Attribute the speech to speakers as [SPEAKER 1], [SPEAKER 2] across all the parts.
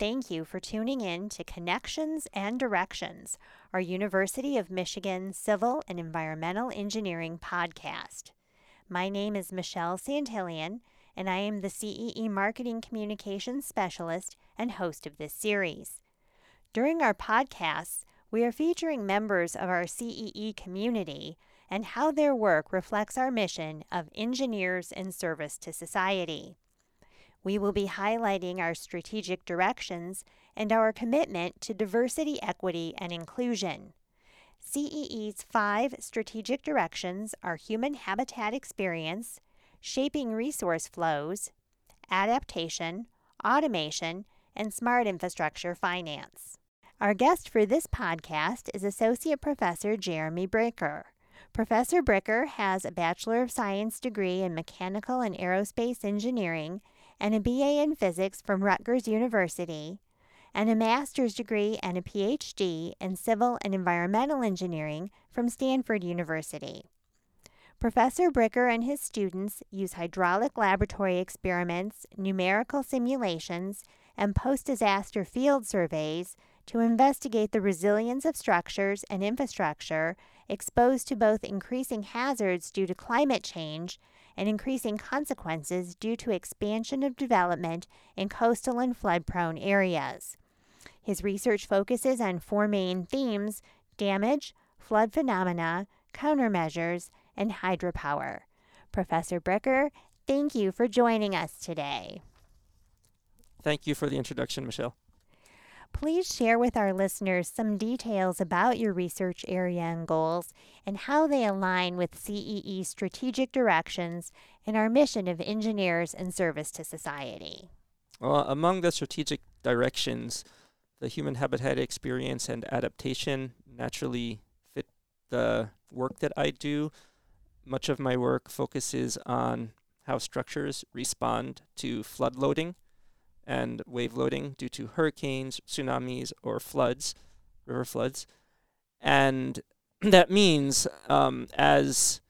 [SPEAKER 1] thank you for tuning in to Connections and Directions, our University of Michigan Civil and Environmental Engineering podcast. My name is Michelle Santillian, and I am the CEE Marketing Communications Specialist and host of this series. During our podcasts, we are featuring members of our CEE community and how their work reflects our mission of engineers in service to society. We will be highlighting our strategic directions and our commitment to diversity, equity, and inclusion. CEE's five strategic directions are human habitat experience, shaping resource flows, adaptation, automation, and smart infrastructure finance. Our guest for this podcast is Associate Professor Jeremy Bricker. Professor Bricker has a Bachelor of Science degree in Mechanical and Aerospace Engineering and a BA in Physics from Rutgers University, and a master's degree and a PhD in Civil and Environmental Engineering from Stanford University. Professor Bricker and his students use hydraulic laboratory experiments, numerical simulations, and post disaster field surveys to investigate the resilience of structures and infrastructure exposed to both increasing hazards due to climate change and increasing consequences due to expansion of development in coastal and flood prone areas. His research focuses on four main themes damage, flood phenomena, countermeasures, and hydropower. Professor Bricker, thank you for joining us today.
[SPEAKER 2] Thank you for the introduction, Michelle.
[SPEAKER 1] Please share with our listeners some details about your research area and goals and how they align with CEE's strategic directions and our mission of engineers in service to society.
[SPEAKER 2] Well, among the strategic directions, the human habitat experience and adaptation naturally fit the work that I do. Much of my work focuses on how structures respond to flood loading and wave loading due to hurricanes, tsunamis, or floods, river floods. And that means um, as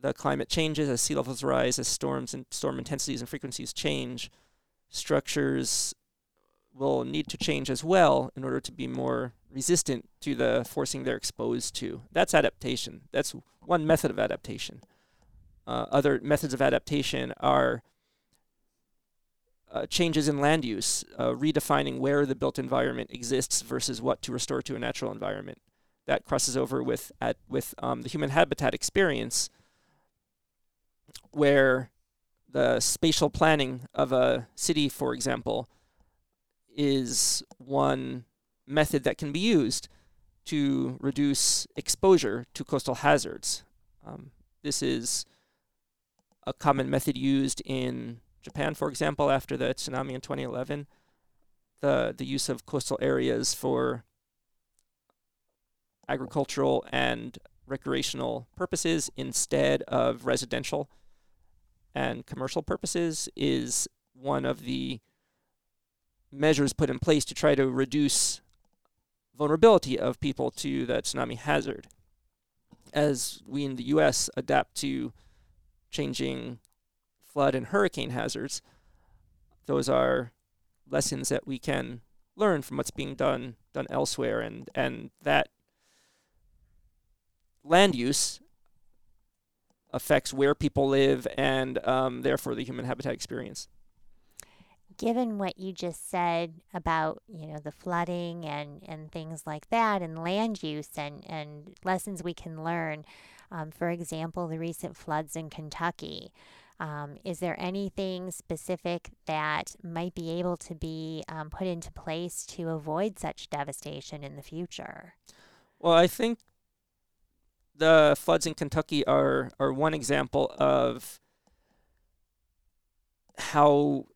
[SPEAKER 2] the climate changes, as sea levels rise, as storms and storm intensities and frequencies change, structures will need to change as well in order to be more resistant to the forcing they're exposed to. That's adaptation. That's one method of adaptation. Uh, other methods of adaptation are uh, changes in land use, uh, redefining where the built environment exists versus what to restore to a natural environment. That crosses over with at with um, the human habitat experience, where the spatial planning of a city, for example, is one method that can be used to reduce exposure to coastal hazards. Um, this is a common method used in Japan, for example, after the tsunami in 2011, the the use of coastal areas for agricultural and recreational purposes instead of residential and commercial purposes is one of the measures put in place to try to reduce vulnerability of people to the tsunami hazard. As we in the US adapt to changing flood and hurricane hazards, those are lessons that we can learn from what's being done done elsewhere and and that land use affects where people live and um, therefore the human habitat experience.
[SPEAKER 1] Given what you just said about you know the flooding and and things like that and land use and and lessons we can learn um, for example the recent floods in kentucky um, is there anything specific that might be able to be um, put into place to avoid such devastation in the future?
[SPEAKER 2] Well, I think the floods in Kentucky are are one example of how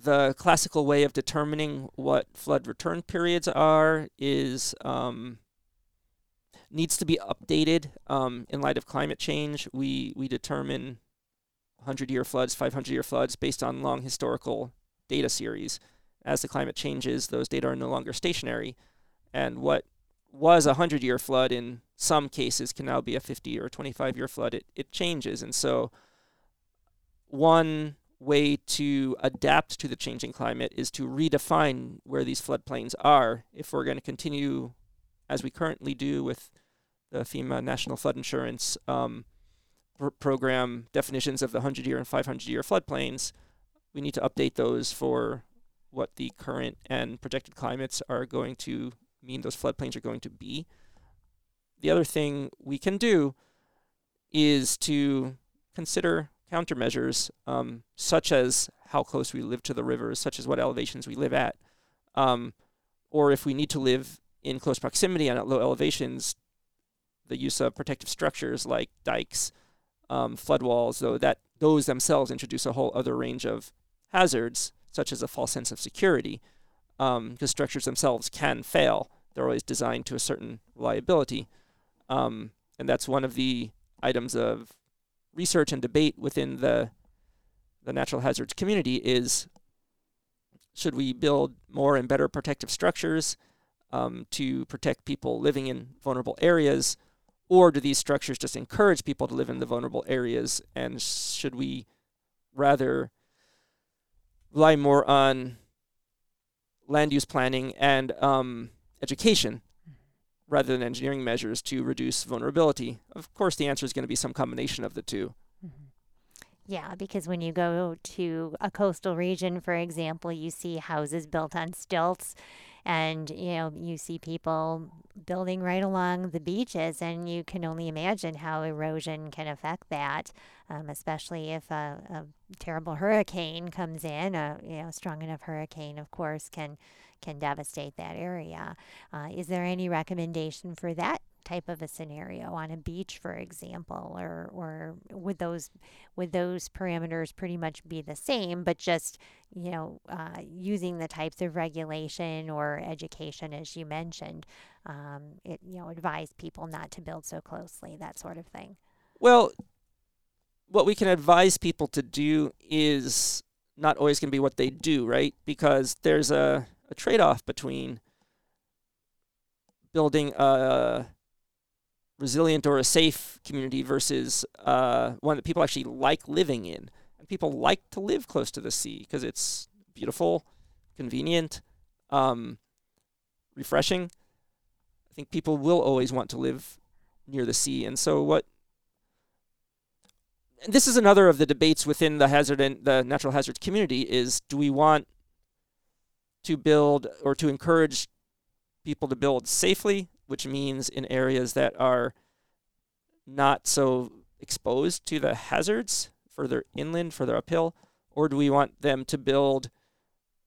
[SPEAKER 2] the classical way of determining what flood return periods are is um, needs to be updated um, in light of climate change. We we determine 100 year floods, 500 year floods based on long historical data series. As the climate changes, those data are no longer stationary. And what was a 100 year flood in some cases can now be a 50 or 25 year flood. It, it changes. And so, one way to adapt to the changing climate is to redefine where these floodplains are. If we're going to continue as we currently do with the FEMA National Flood Insurance um, pr- program definitions of the 100 year and 500 year floodplains, we need to update those for what the current and projected climates are going to mean those floodplains are going to be. The other thing we can do is to consider countermeasures, um, such as how close we live to the rivers, such as what elevations we live at, um, or if we need to live in close proximity and at low elevations, the use of protective structures like dikes, um, flood walls, though that those themselves introduce a whole other range of hazards, such as a false sense of security, because um, structures themselves can fail. They're always designed to a certain reliability, um, and that's one of the items of research and debate within the the natural hazards community is should we build more and better protective structures um, to protect people living in vulnerable areas, or do these structures just encourage people to live in the vulnerable areas? And should we rather rely more on land use planning and um, education rather than engineering measures to reduce vulnerability? Of course, the answer is going to be some combination of the 2
[SPEAKER 1] mm-hmm. Yeah, because when you go to a coastal region, for example, you see houses built on stilts and you know you see people building right along the beaches and you can only imagine how erosion can affect that um, especially if a, a, terrible hurricane comes in a you know strong enough hurricane of course can can devastate that area uh, is there any recommendation for that type of a scenario on a beach, for example, or or would those would those parameters pretty much be the same, but just you know uh, using the types of regulation or education as you mentioned, um, it you know advise people not to build so closely, that sort of thing.
[SPEAKER 2] Well, what we can advise people to do is not always going to be what they do, right? Because there's a, a trade off between building a resilient or a safe community versus uh, one that people actually like living in. And people like to live close to the sea because it's beautiful, convenient, um, refreshing. I think people will always want to live near the sea. And so what and this is another of the debates within the hazard and the natural hazards community is do we want to build or to encourage people to build safely which means in areas that are not so exposed to the hazards further inland, further uphill, or do we want them to build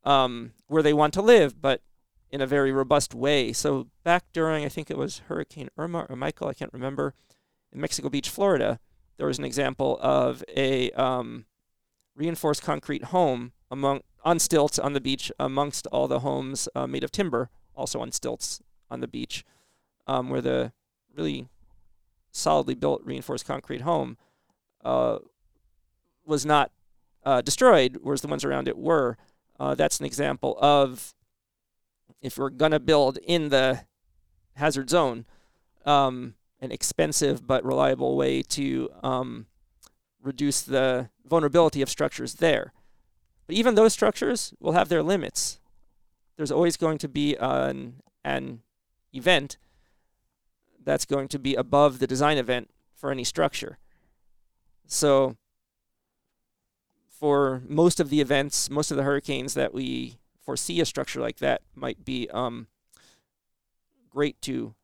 [SPEAKER 2] um, where they want to live, but in a very robust way? So back during, I think it was Hurricane Irma or Michael, I can't remember, in Mexico Beach, Florida, there was an example of a um, reinforced concrete home among on stilts on the beach amongst all the homes uh, made of timber, also on stilts on the beach um, where the really solidly built reinforced concrete home uh, was not uh, destroyed, whereas the ones around it were. Uh, that's an example of if we're going to build in the hazard zone, um, an expensive but reliable way to um, reduce the vulnerability of structures there. But even those structures will have their limits. There's always going to be an, an event that's going to be above the design event for any structure. So for most of the events, most of the hurricanes that we foresee a structure like that might be um, great to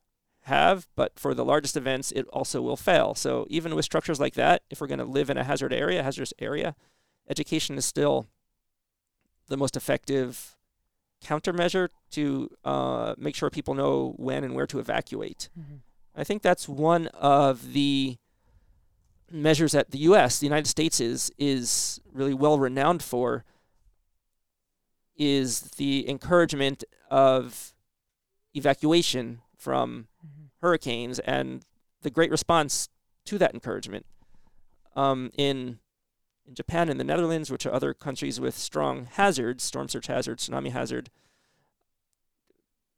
[SPEAKER 2] have, but for the largest events, it also will fail. So even with structures like that, if we're going to live in a hazard area, hazardous area, education is still the most effective countermeasure to uh, make sure people know when and where to evacuate. Mm-hmm. I think that's one of the measures that the U.S., the United States, is is really well renowned for. Is the encouragement of evacuation from mm-hmm. hurricanes and the great response to that encouragement. Um, in in Japan and the Netherlands, which are other countries with strong hazards, storm surge hazard, tsunami hazard,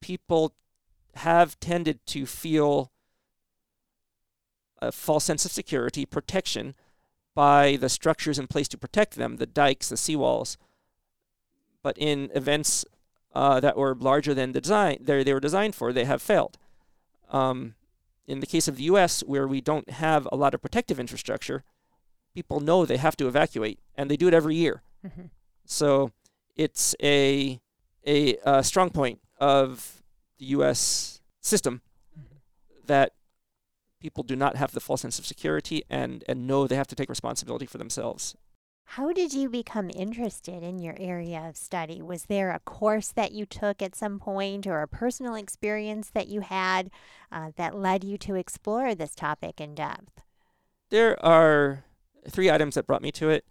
[SPEAKER 2] people have tended to feel a false sense of security, protection by the structures in place to protect them, the dikes, the seawalls. But in events uh, that were larger than the design they were designed for, they have failed. Um, in the case of the U.S., where we don't have a lot of protective infrastructure, people know they have to evacuate, and they do it every year.
[SPEAKER 1] Mm-hmm.
[SPEAKER 2] So it's a, a a strong point of the U.S. system that people do not have the full sense of security and and know they have to take responsibility for themselves.
[SPEAKER 1] How did you become interested in your area of study? Was there a course that you took at some point or a personal experience that you had uh, that led you to explore this topic in depth?
[SPEAKER 2] There are three items that brought me to it.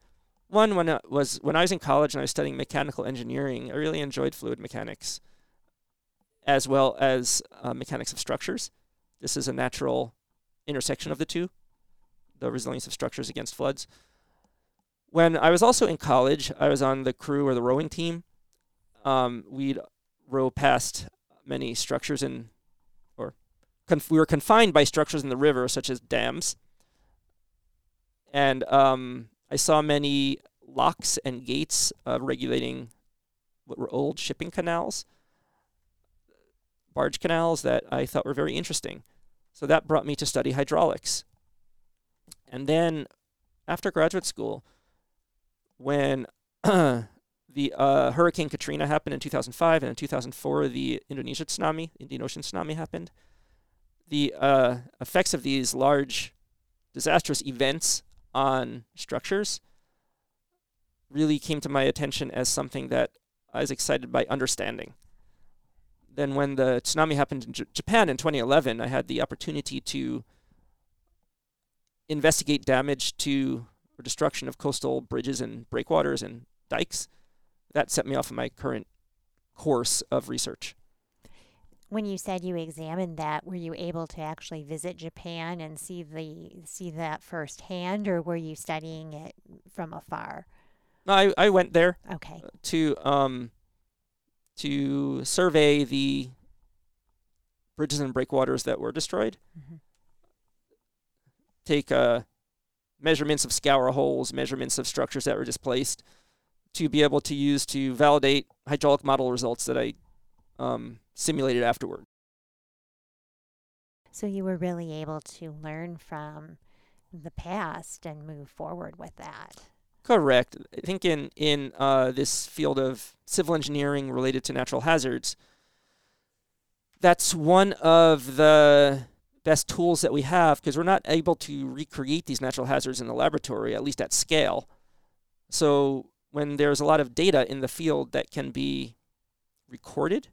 [SPEAKER 2] One when uh, was when I was in college and I was studying mechanical engineering. I really enjoyed fluid mechanics, as well as uh, mechanics of structures. This is a natural intersection of the two, the resilience of structures against floods. When I was also in college, I was on the crew or the rowing team. Um, we'd row past many structures in, or conf- we were confined by structures in the river, such as dams. And um, I saw many locks and gates uh, regulating what were old shipping canals, barge canals that I thought were very interesting. So that brought me to study hydraulics. And then after graduate school, when the uh, Hurricane Katrina happened in 2005 and in 2004 the Indonesia tsunami, Indian Ocean tsunami happened, the uh, effects of these large disastrous events on structures really came to my attention as something that I was excited by understanding. Then, when the tsunami happened in J- Japan in 2011, I had the opportunity to investigate damage to or destruction of coastal bridges and breakwaters and dikes. That set me off on my current course of research.
[SPEAKER 1] When you said you examined that, were you able to actually visit Japan and see the see that firsthand, or were you studying it from afar?
[SPEAKER 2] No, I, I went there
[SPEAKER 1] Okay.
[SPEAKER 2] to um to survey the bridges and breakwaters that were destroyed.
[SPEAKER 1] hmm
[SPEAKER 2] Take uh, measurements of scour holes, measurements of structures that were displaced, to be able to use to validate hydraulic model results that I um, simulated afterward.
[SPEAKER 1] So you were really able to learn from the past and move forward with that.
[SPEAKER 2] Correct. I think in in uh, this field of civil engineering related to natural hazards, that's one of the best tools that we have because we're not able to recreate these natural hazards in the laboratory, at least at scale. So when there's a lot of data in the field that can be recorded,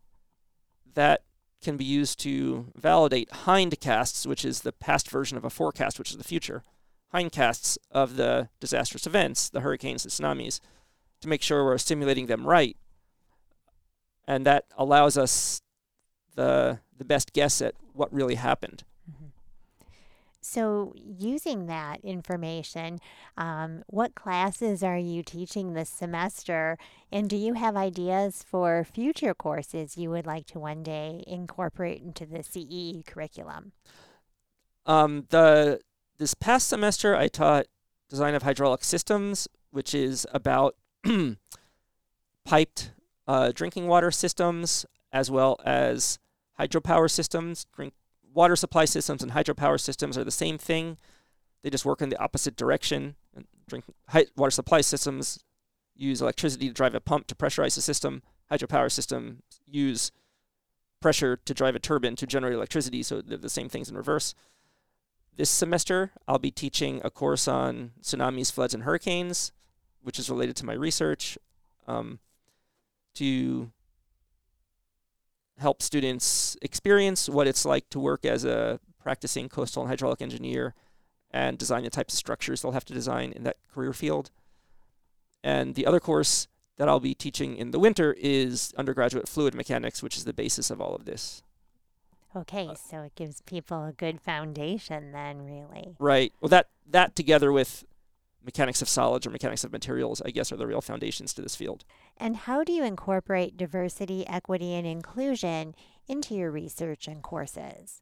[SPEAKER 2] that can be used to validate hindcasts, which is the past version of a forecast, which is the future hindcasts of the disastrous events, the hurricanes, the tsunamis, to make sure we're simulating them right. And that allows us the the best guess at what really happened.
[SPEAKER 1] So, using that information, um, what classes are you teaching this semester? And do you have ideas for future courses you would like to one day incorporate into the CE curriculum?
[SPEAKER 2] Um, the this past semester, I taught design of hydraulic systems, which is about piped uh, drinking water systems as well as hydropower systems. Drink water supply systems and hydropower systems are the same thing. They just work in the opposite direction. And drink water supply systems use electricity to drive a pump to pressurize the system. Hydropower systems use pressure to drive a turbine to generate electricity. So they're the same things in reverse. This semester, I'll be teaching a course on tsunamis, floods, and hurricanes, which is related to my research, um, to help students experience what it's like to work as a practicing coastal and hydraulic engineer and design the types of structures they'll have to design in that career field. And the other course that I'll be teaching in the winter is undergraduate fluid mechanics, which is the basis of all of this.
[SPEAKER 1] Okay, uh, so it gives people a good foundation, then, really.
[SPEAKER 2] Right. Well, that that together with mechanics of solids or mechanics of materials, I guess, are the real foundations to this field.
[SPEAKER 1] And how do you incorporate diversity, equity, and inclusion into your research and courses?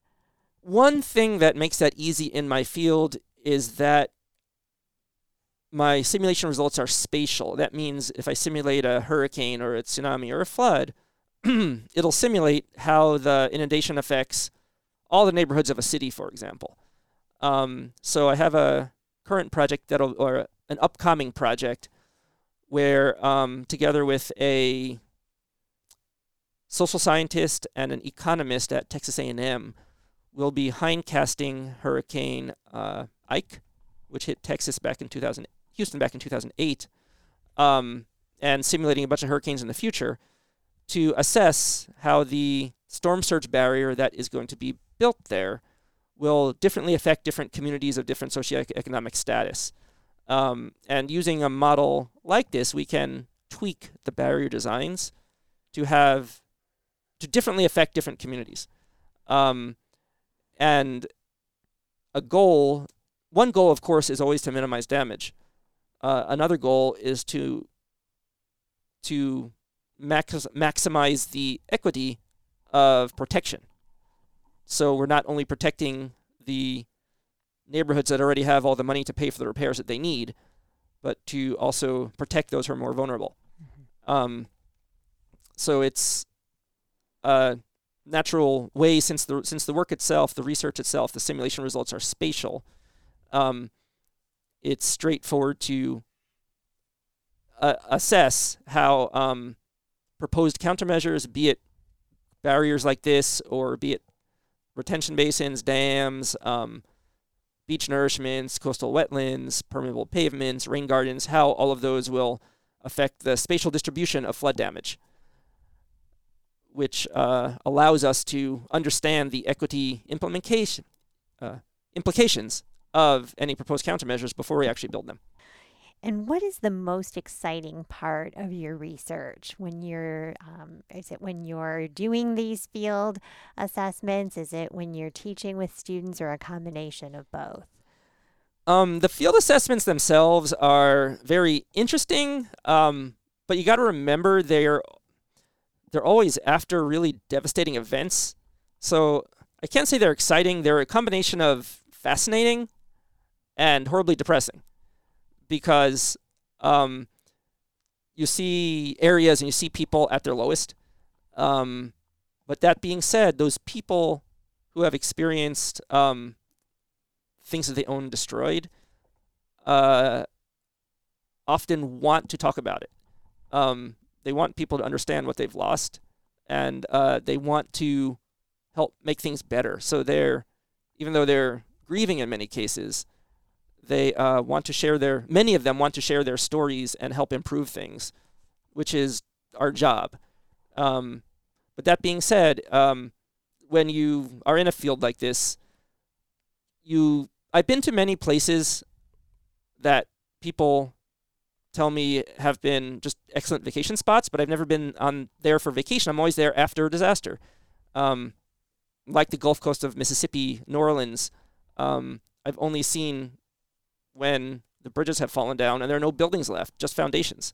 [SPEAKER 2] One thing that makes that easy in my field is that my simulation results are spatial. That means if I simulate a hurricane or a tsunami or a flood, it'll simulate how the inundation affects all the neighborhoods of a city, for example. Um, so I have a current project that'll, or an upcoming project, where um, together with a social scientist and an economist at Texas A&M, we'll be hindcasting Hurricane uh, Ike, which hit Texas back in 2000, Houston back in 2008, um, and simulating a bunch of hurricanes in the future to assess how the storm surge barrier that is going to be built there will differently affect different communities of different socioeconomic status. Um, and using a model like this, we can tweak the barrier designs to have to differently affect different communities. Um, and a goal, one goal, of course, is always to minimize damage. Uh, another goal is to to max- maximize the equity of protection. So we're not only protecting the neighborhoods that already have all the money to pay for the repairs that they need, but to also protect those who are more vulnerable. Mm-hmm. Um, so it's a natural way since the since the work itself, the research itself, the simulation results are spatial. Um, it's straightforward to uh, assess how um, proposed countermeasures, be it barriers like this or be it retention basins, dams, um, beach nourishments, coastal wetlands, permeable pavements, rain gardens, how all of those will affect the spatial distribution of flood damage, which uh, allows us to understand the equity implementation uh, implications of any proposed countermeasures before we actually build them.
[SPEAKER 1] And what is the most exciting part of your research when you're, um, is it when you're doing these field assessments? Is it when you're teaching with students or a combination of both?
[SPEAKER 2] Um, the field assessments themselves are very interesting, um, but you got to remember they're they're always after really devastating events. So I can't say they're exciting. They're a combination of fascinating and horribly depressing because um, you see areas and you see people at their lowest. Um, but that being said, those people who have experienced um, things that they own destroyed uh, often want to talk about it. Um, they want people to understand what they've lost, and uh, they want to help make things better. So they're, even though they're grieving in many cases, they uh, want to share their many of them want to share their stories and help improve things which is our job. Um, but that being said um, when you are in a field like this you i've been to many places that people tell me have been just excellent vacation spots but i've never been on there for vacation. I'm always there after a disaster. Um, like the gulf coast of mississippi new orleans um, i've only seen when the bridges have fallen down and there are no buildings left, just foundations.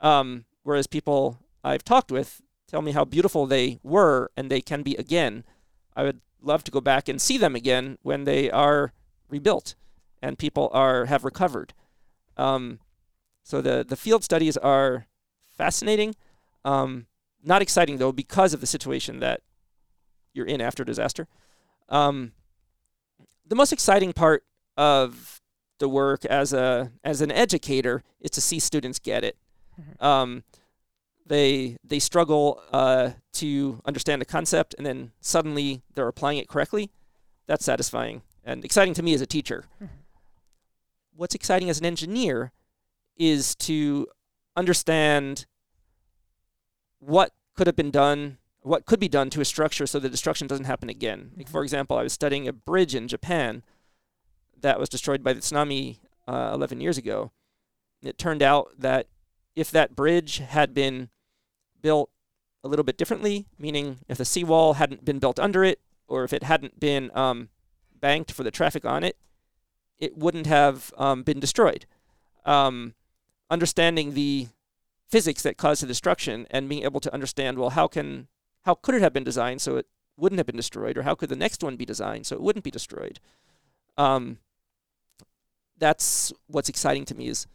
[SPEAKER 2] Um, whereas people I've talked with tell me how beautiful they were and they can be again. I would love to go back and see them again when they are rebuilt and people are have recovered. Um, so the the field studies are fascinating, um, not exciting though because of the situation that you're in after disaster. Um, the most exciting part of the work as a as an educator is to see students get it. Mm-hmm. Um, they they struggle uh, to understand the concept, and then suddenly they're applying it correctly. That's satisfying and exciting to me as a teacher. Mm-hmm. What's exciting as an engineer is to understand what could have been done, what could be done to a structure so the destruction doesn't happen again. Mm-hmm. Like for example, I was studying a bridge in Japan that was destroyed by the tsunami uh, 11 years ago. It turned out that if that bridge had been built a little bit differently, meaning if the seawall hadn't been built under it, or if it hadn't been um, banked for the traffic on it, it wouldn't have um, been destroyed. Um, understanding the physics that caused the destruction and being able to understand, well, how can how could it have been designed so it wouldn't have been destroyed, or how could the next one be designed so it wouldn't be destroyed? Um, that's what's exciting to me is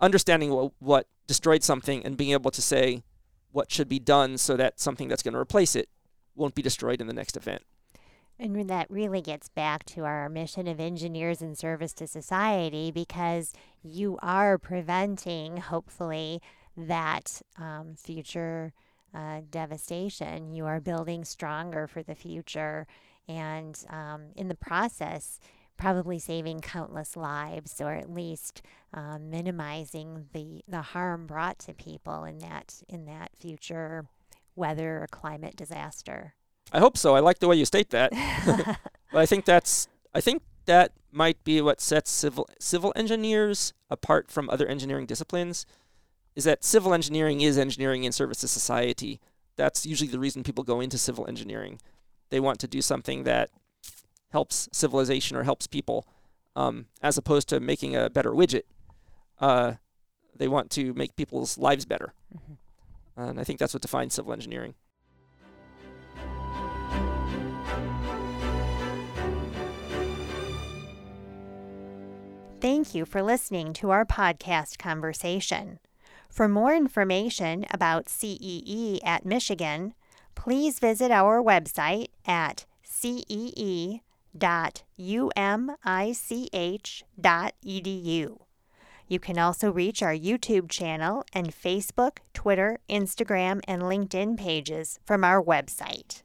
[SPEAKER 2] understanding what, what destroyed something and being able to say what should be done so that something that's going to replace it won't be destroyed in the next event.
[SPEAKER 1] And that really gets back to our mission of engineers in service to society because you are preventing, hopefully, that um, future uh, devastation. You are building stronger for the future. And um, in the process, probably saving countless lives or at least um, minimizing the, the harm brought to people in that in that future weather or climate disaster.
[SPEAKER 2] I hope so. I like the way you state that. but I think that's I think that might be what sets civil civil engineers apart from other engineering disciplines is that civil engineering is engineering in service to society. That's usually the reason people go into civil engineering. They want to do something that helps civilization or helps people, um, as opposed to making a better widget. Uh, they want to make people's lives better. Mm-hmm. And I think that's what defines civil engineering.
[SPEAKER 1] Thank you for listening to our podcast conversation. For more information about CEE at Michigan, please visit our website at cee.umich.edu. You can also reach our YouTube channel and Facebook, Twitter, Instagram, and LinkedIn pages from our website.